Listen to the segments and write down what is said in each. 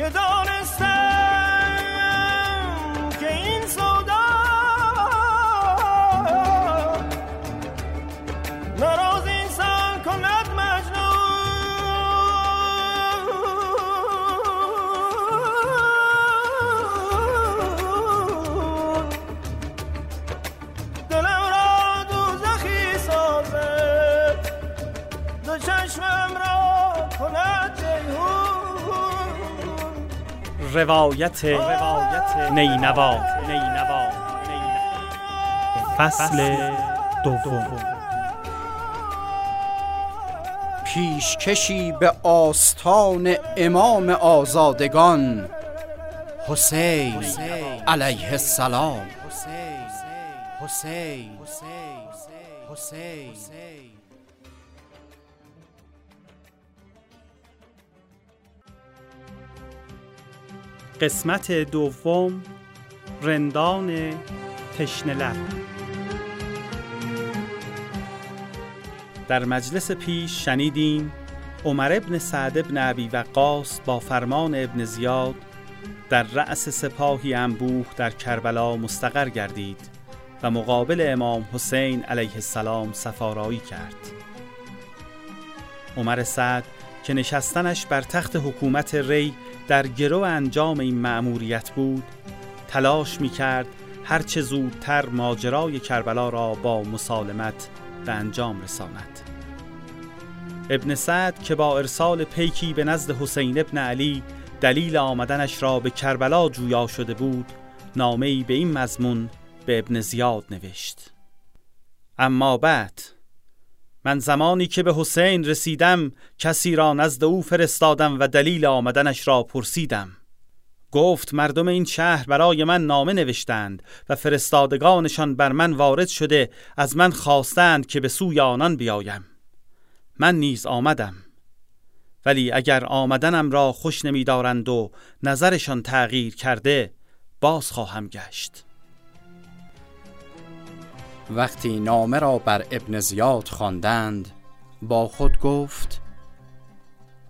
که دانستم روایت روایت نینوا نینوا. فصل دوم. پیشکشی به آستان امام آزادگان حسین علیه السلام. حسین حسین. قسمت دوم رندان تشنلب در مجلس پیش شنیدیم عمر ابن سعد ابن عبی وقاص با فرمان ابن زیاد در رأس سپاهی انبوه در کربلا مستقر گردید و مقابل امام حسین علیه السلام سفارایی کرد. عمر سعد که نشستنش بر تخت حکومت ری در گرو انجام این مأموریت بود تلاش می کرد هرچه زودتر ماجرای کربلا را با مسالمت به انجام رساند. ابن سعد که با ارسال پیکی به نزد حسین ابن علی دلیل آمدنش را به کربلا جویا شده بود نامه‌ای به این مضمون به ابن زیاد نوشت. اما بعد من زمانی که به حسین رسیدم کسی را نزد او فرستادم و دلیل آمدنش را پرسیدم. گفت مردم این شهر برای من نامه نوشتند و فرستادگانشان بر من وارد شده از من خواستند که به سوی آنان بیایم. من نیز آمدم. ولی اگر آمدنم را خوش نمیدارند و نظرشان تغییر کرده باز خواهم گشت. وقتی نامه را بر ابن زیاد خواندند با خود گفت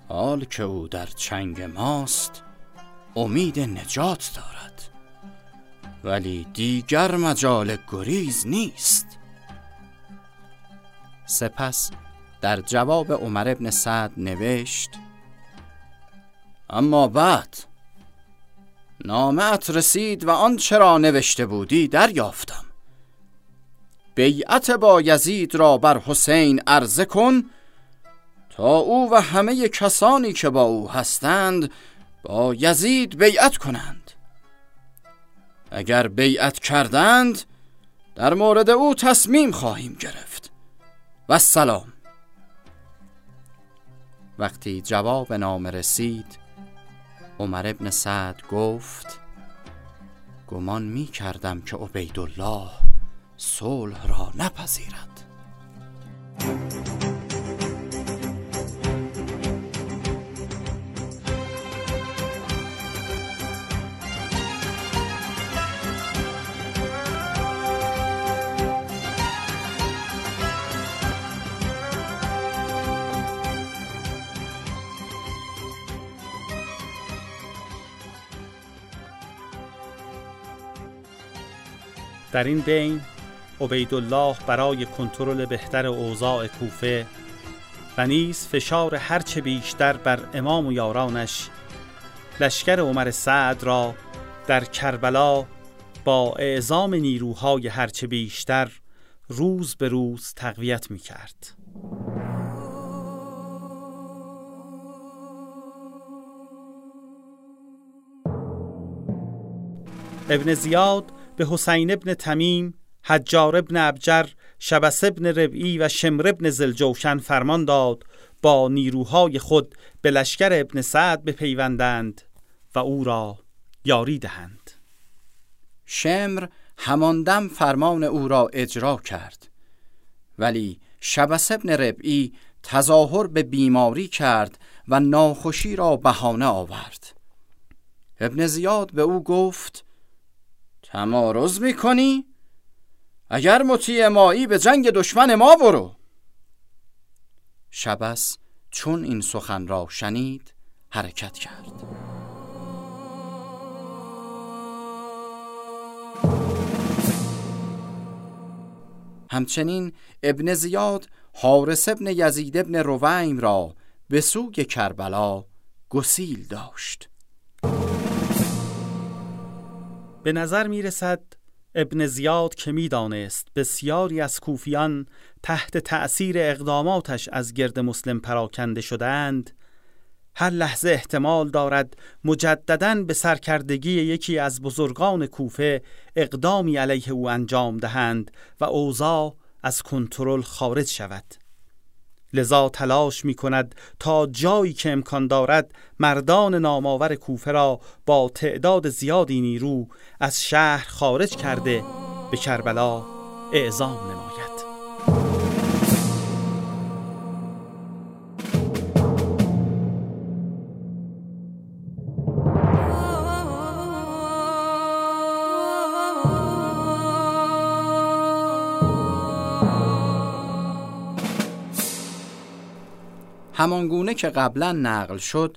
حال که او در چنگ ماست امید نجات دارد. ولی دیگر مجال گریز نیست. سپس در جواب عمر ابن سعد نوشت اما بعد نامت رسید و آن چرا نوشته بودی دریافتم. بیعت با یزید را بر حسین عرضه کن تا او و همه کسانی که با او هستند با یزید بیعت کنند. اگر بیعت کردند در مورد او تصمیم خواهیم گرفت. و سلام وقتی جواب نامه رسید عمر ابن سعد گفت گمان می کردم که عبیدالله صلح را نپذیرد. در این بین عبیدالله برای کنترل بهتر اوضاع کوفه و نیز فشار هرچه بیشتر بر امام و یارانش لشکر عمر سعد را در کربلا با اعزام نیروهای هرچه بیشتر روز به روز تقویت می کرد. ابن زیاد به حسین ابن تمیم حجار ابن ابجر شبس ابن ربعی و شمر ابن زلجوشن فرمان داد با نیروهای خود به لشکر ابن سعد بپیوندند و او را یاری دهند شمر هماندم فرمان او را اجرا کرد ولی شبس ابن ربعی تظاهر به بیماری کرد و ناخوشی را بهانه آورد ابن زیاد به او گفت تمارز می‌کنی؟ اگر مطیع مایی به جنگ دشمن ما برو. شبس چون این سخن را شنید حرکت کرد. همچنین ابن زیاد حارس ابن یزید ابن رویم را به سوی کربلا گسیل داشت. به نظر می رسد ابن زیاد که می‌دانست بسیاری از کوفیان تحت تأثیر اقداماتش از گرد مسلم پراکنده شدند هر لحظه احتمال دارد مجددا به سرکردگی یکی از بزرگان کوفه اقدامی علیه او انجام دهند و اوضاع از کنترل خارج شود. لذا تلاش می کند تا جایی که امکان دارد مردان نامآور کوفه را با تعداد زیادی نیرو از شهر خارج کرده به کربلا اعزام نماید. همانگونه که قبلا نقل شد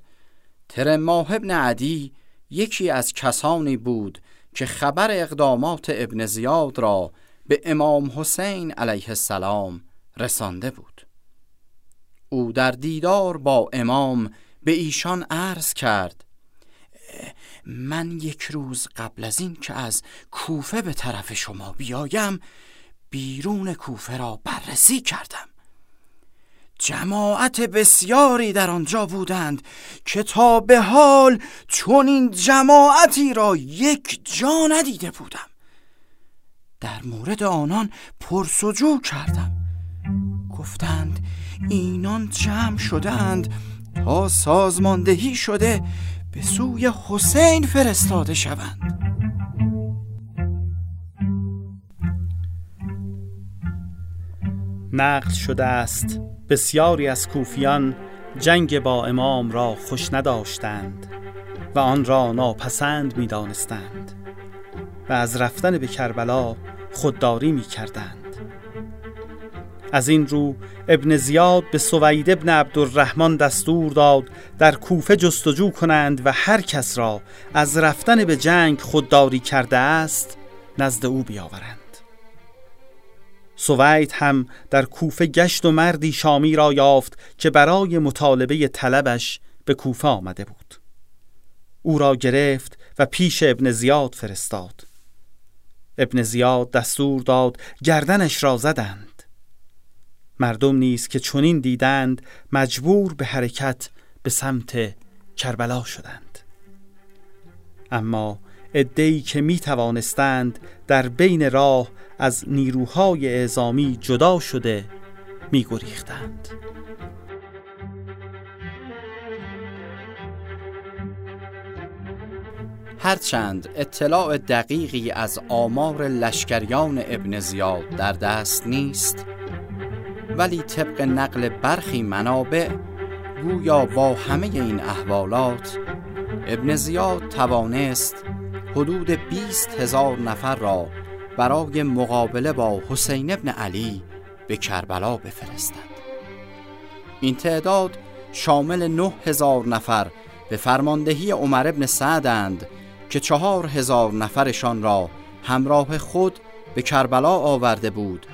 ترماه ابن عدی یکی از کسانی بود که خبر اقدامات ابن زیاد را به امام حسین علیه السلام رسانده بود. او در دیدار با امام به ایشان عرض کرد من یک روز قبل از این که از کوفه به طرف شما بیایم بیرون کوفه را بررسی کردم. جماعت بسیاری در آنجا بودند که تا به حال چون این جماعتی را یک جا ندیده بودم. در مورد آنان پرسجو کردم. گفتند اینان جمع شدند تا سازماندهی شده به سوی حسین فرستاده شوند. نقل شده است. بسیاری از کوفیان جنگ با امام را خوش نداشتند و آن را ناپسند می دانستند و از رفتن به کربلا خودداری می کردند از این رو ابن زیاد به سوید ابن عبدالرحمن دستور داد در کوفه جستجو کنند و هر کس را از رفتن به جنگ خودداری کرده است نزد او بیاورند. سوید هم در کوفه گشت و مردی شامی را یافت که برای مطالبه طلبش به کوفه آمده بود. او را گرفت و پیش ابن زیاد فرستاد. ابن زیاد دستور داد گردنش را زدند. مردم نیز که چنین دیدند مجبور به حرکت به سمت کربلا شدند. اما ادهی که می توانستند در بین راه از نیروهای اعزامی جدا شده می گریختند. هرچند اطلاع دقیقی از آمار لشکریان ابن زیاد در دست نیست ولی طبق نقل برخی منابع گویا با همه این احوالات ابن زیاد توانست حدود 20 هزار نفر را برای مقابله با حسین ابن علی به کربلا بفرستند این تعداد شامل نه هزار نفر به فرماندهی عمر ابن سعدند که چهار هزار نفرشان را همراه خود به کربلا آورده بود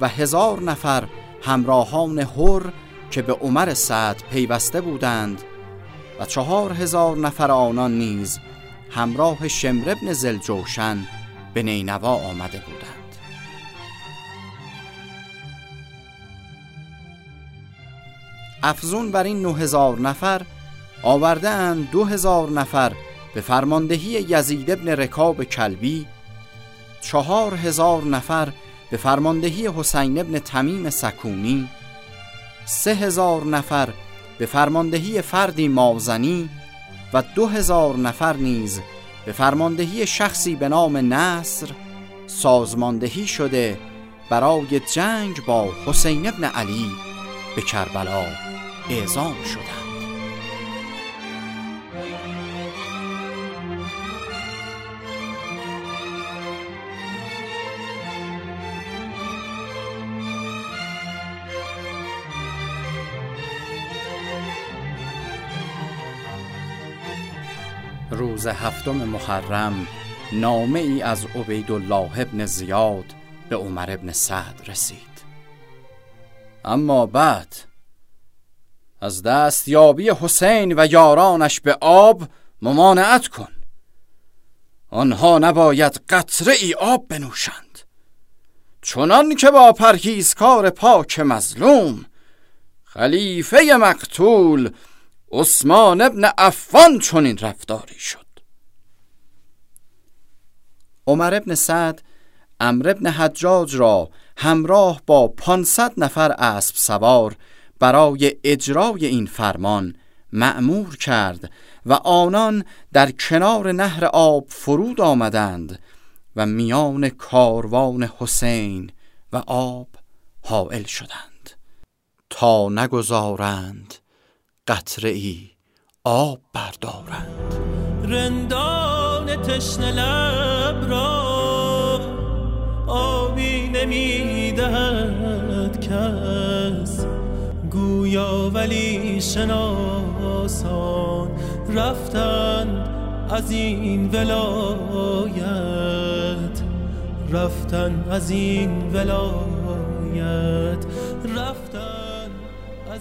و هزار نفر همراهان هر که به عمر سعد پیوسته بودند و چهار هزار نفر آنان نیز همراه شمر ابن زلجوشن به نینوا آمده بودند. افزون بر این نه هزار نفر آورده اند دو هزار نفر به فرماندهی یزید ابن رکاب کلبی چهار هزار نفر به فرماندهی حسین ابن تمیم سکونی سه هزار نفر به فرماندهی فردی مازنی و دو هزار نفر نیز به فرماندهی شخصی به نام نصر سازماندهی شده برای جنگ با حسین ابن علی به کربلا اعزام شدند. روز هفتم محرم نامه ای از عبیدالله ابن زیاد به عمر ابن سعد رسید. اما بعد از دست یابی حسین و یارانش به آب ممانعت کن. آنها نباید قطره ای آب بنوشند. چنان که با پرهیزکار پاک مظلوم خلیفه مقتول عثمان ابن عفان چنین رفتاری شد. عمر ابن سعد امر ابن حجاج را همراه با 500 نفر اسب سوار برای اجرای این فرمان معمور کرد و آنان در کنار نهر آب فرود آمدند و میان کاروان حسین و آب حائل شدند. تا نگذارند قطره ای آب بردارند. رندان تشن لب را آبی نمی‌دهد کس. گویا ولی شناسان رفتن از این ولایت. رفتن از این ولایت. رفتن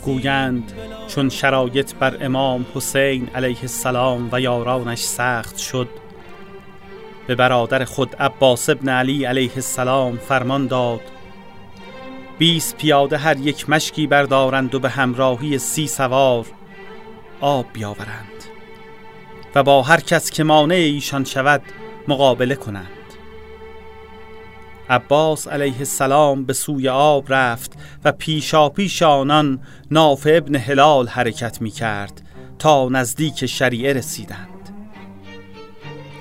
گویند چون شرایط بر امام حسین علیه السلام و یارانش سخت شد به برادر خود عباس ابن علی علیه السلام فرمان داد. بیست پیاده هر یک مشکی بردارند و به همراهی سی سوار آب بیاورند و با هر کس که مانع ایشان شود مقابله کنند. عباس علیه السلام به سوی آب رفت و پیشا پیش آنان نافع ابن هلال حرکت می کرد تا نزدیک شریعه رسیدند.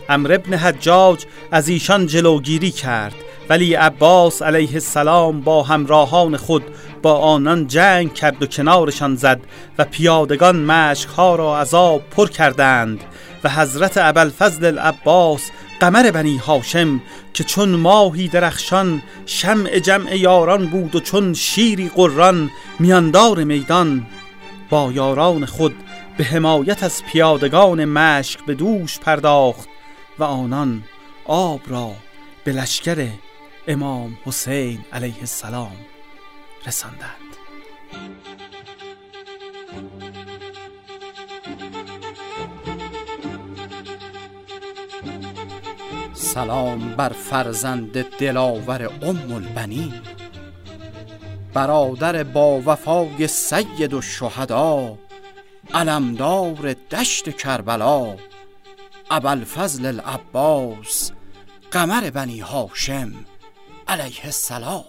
امر ابن حجاج از ایشان جلوگیری کرد ولی عباس علیه السلام با همراهان خود با آنان جنگ کرد و کنارشان زد و پیادگان مشکها را عذاب پر کردند و حضرت ابوالفضل العباس قمر بنی هاشم که چون ماهی درخشان شمع جمع یاران بود و چون شیری قران میاندار میدان با یاران خود به حمایت از پیادگان مشک به دوش پرداخت و آنان آب را به لشکر امام حسین علیه السلام رساندند. سلام بر فرزند دلاور ام البنین برادر با وفای سید و شهدا علمدار دشت کربلا. ابوالفضل العباس قمر بنی هاشم علیه السلام.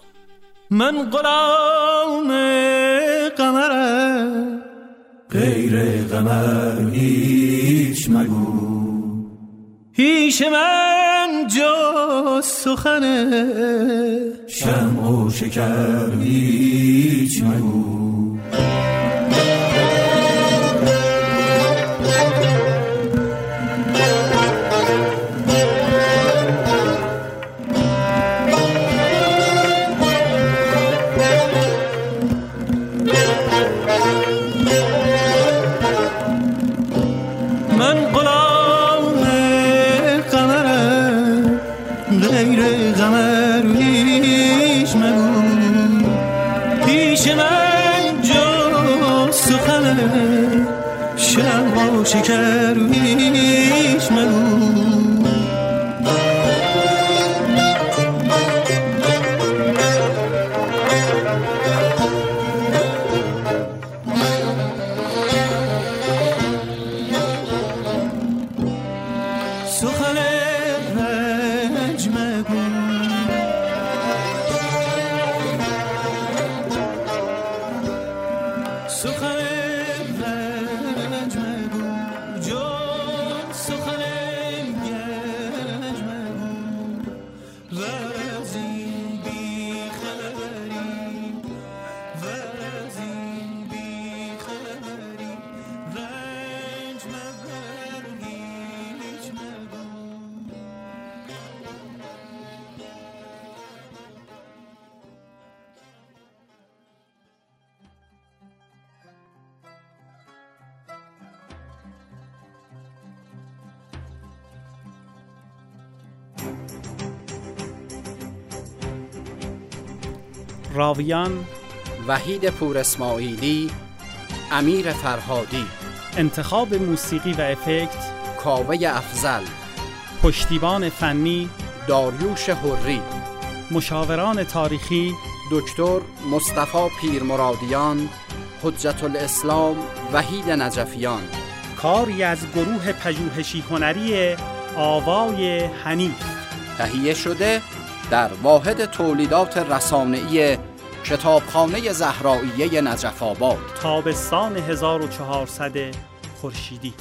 من غلام قمرم غیر قمر هیچ مگو. هیچ من جا سخنه شم و شکر هیچ مگو. راویان وحید پور اسماعیلی امیر فرهادی. انتخاب موسیقی و افکت کاوه افزل پشتیبان فنی داریوش حری. مشاوران تاریخی دکتر مصطفی پیرمرادیان حجت الاسلام وحید نجفیان. کاری از گروه پژوهشی هنری آوای حنیف. تهیه شده در واحد تولیدات رسانه‌ای کتابخانه زهراییه نجف آباد. تابستان 1400 خورشیدی.